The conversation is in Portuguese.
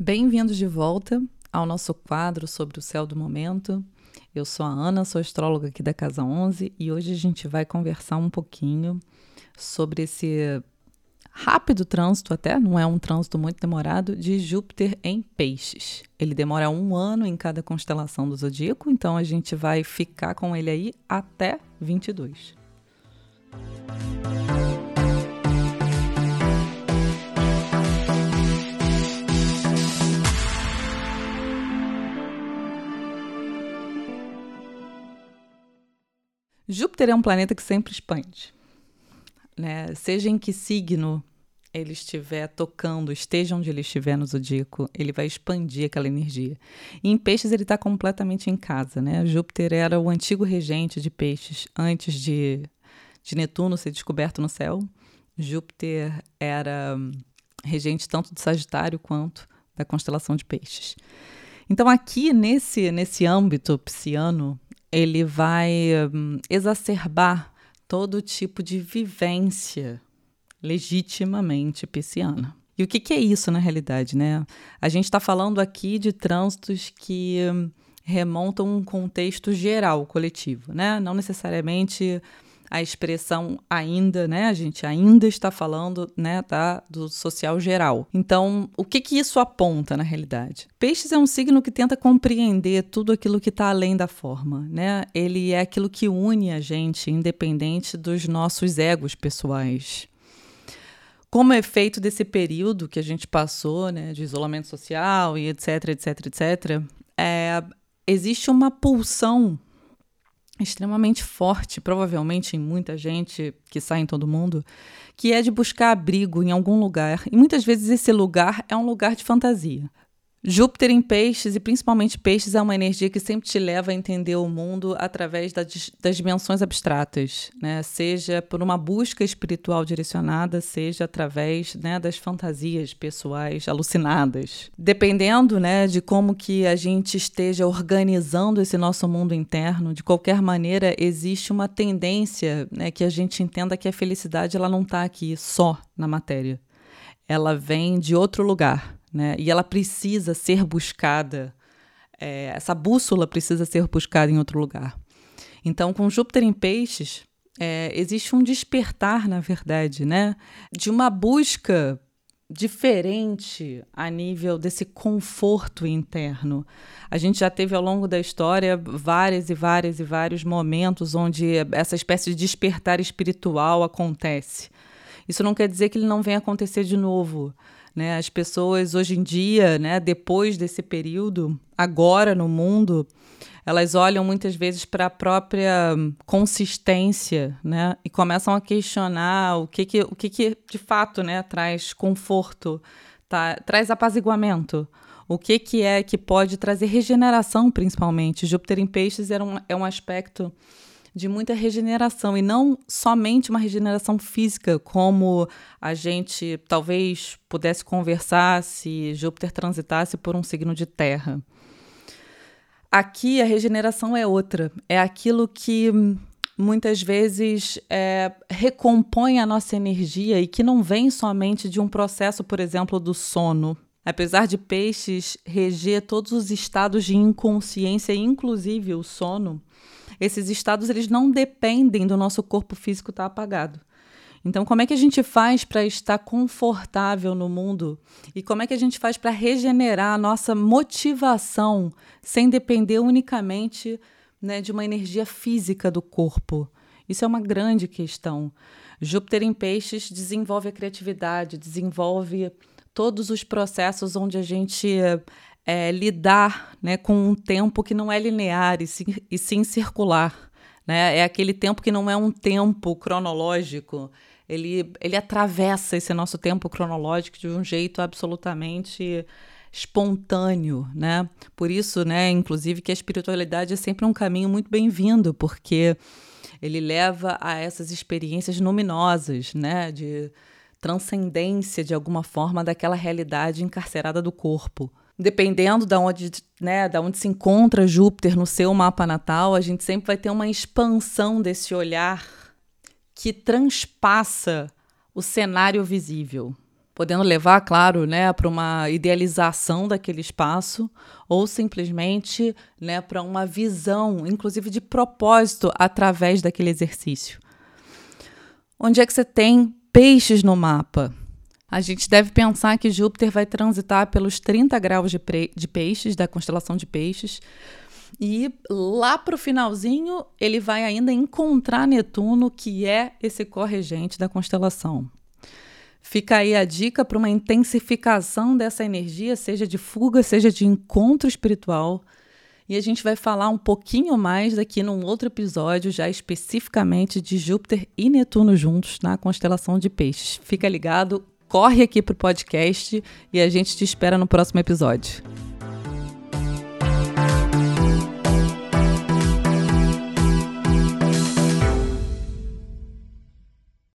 Bem-vindos de volta ao nosso quadro sobre o céu do momento. Eu sou a Ana, sou astróloga aqui da Casa 11 e hoje a gente vai conversar um pouquinho sobre esse rápido trânsito, até não é um trânsito muito demorado, de Júpiter em Peixes. Ele demora um ano em cada constelação do zodíaco, então a gente vai ficar com ele aí até 22. Júpiter é um planeta que sempre expande. Né? Seja em que signo ele estiver tocando, esteja onde ele estiver no zodíaco, ele vai expandir aquela energia. E em peixes ele está completamente em casa, né? Júpiter era o antigo regente de peixes antes de, de Netuno ser descoberto no céu. Júpiter era hum, regente tanto de Sagitário quanto da constelação de peixes. Então aqui nesse nesse âmbito pisciano ele vai um, exacerbar todo tipo de vivência legitimamente pisciana. E o que, que, é isso na realidade, né? A gente está falando aqui de trânsitos que um, remontam um contexto geral, coletivo, né? Não necessariamente a expressão ainda, né? A gente ainda está falando, né, tá, do social geral. Então, o que que isso aponta na realidade? Peixes é um signo que tenta compreender tudo aquilo que está além da forma, né? Ele é aquilo que une a gente, independente dos nossos egos pessoais. Como efeito desse período que a gente passou, né, de isolamento social e etc, etc, etc, é, existe uma pulsão extremamente forte, provavelmente em muita gente que sai em todo mundo, que é de buscar abrigo em algum lugar. E muitas vezes esse lugar é um lugar de fantasia. Júpiter em peixes, e principalmente peixes, é uma energia que sempre te leva a entender o mundo através das, das dimensões abstratas, né? seja por uma busca espiritual direcionada, seja através né, das fantasias pessoais alucinadas. Dependendo né, de como que a gente esteja organizando esse nosso mundo interno, de qualquer maneira, existe uma tendência né, que a gente entenda que a felicidade ela não está aqui só na matéria. Ela vem de outro lugar né? E ela precisa ser buscada, é, essa bússola precisa ser buscada em outro lugar. Então, com Júpiter em Peixes, é, existe um despertar, na verdade, né? De uma busca diferente a nível desse conforto interno. A gente já teve ao longo da história várias e várias e vários momentos onde essa espécie de despertar espiritual acontece. Isso não quer dizer que ele não venha acontecer de novo, né? As pessoas hoje em dia, né, depois desse período, agora no mundo, elas olham muitas vezes para a própria consistência, né, e começam a questionar o que que, o que, que de fato, né, traz conforto, tá, traz apaziguamento. O que, que é que pode trazer regeneração, principalmente? Júpiter em Peixes era um, é um aspecto de muita regeneração e não somente uma regeneração física, como a gente talvez pudesse conversar se Júpiter transitasse por um signo de terra. Aqui a regeneração é outra, é aquilo que muitas vezes é, recompõe a nossa energia e que não vem somente de um processo, por exemplo, do sono. Apesar de peixes reger todos os estados de inconsciência, inclusive o sono, esses estados eles não dependem do nosso corpo físico estar tá apagado. Então, como é que a gente faz para estar confortável no mundo? E como é que a gente faz para regenerar a nossa motivação sem depender unicamente né, de uma energia física do corpo? Isso é uma grande questão. Júpiter em Peixes desenvolve a criatividade, desenvolve todos os processos onde a gente é, lidar né, com um tempo que não é linear e sim, e sim circular. Né? É aquele tempo que não é um tempo cronológico, ele, ele atravessa esse nosso tempo cronológico de um jeito absolutamente espontâneo, né? Por isso, né, inclusive que a espiritualidade é sempre um caminho muito bem-vindo, porque ele leva a essas experiências luminosas, né, de transcendência de alguma forma daquela realidade encarcerada do corpo dependendo da onde, né, da onde se encontra Júpiter no seu mapa natal, a gente sempre vai ter uma expansão desse olhar que transpassa o cenário visível. podendo levar, claro, né, para uma idealização daquele espaço ou simplesmente, né, para uma visão, inclusive de propósito através daquele exercício. Onde é que você tem peixes no mapa? A gente deve pensar que Júpiter vai transitar pelos 30 graus de, de peixes, da constelação de peixes, e lá para o finalzinho ele vai ainda encontrar Netuno, que é esse corregente da constelação. Fica aí a dica para uma intensificação dessa energia, seja de fuga, seja de encontro espiritual. E a gente vai falar um pouquinho mais daqui num outro episódio, já especificamente de Júpiter e Netuno juntos na constelação de Peixes. Fica ligado, corre aqui para o podcast e a gente te espera no próximo episódio.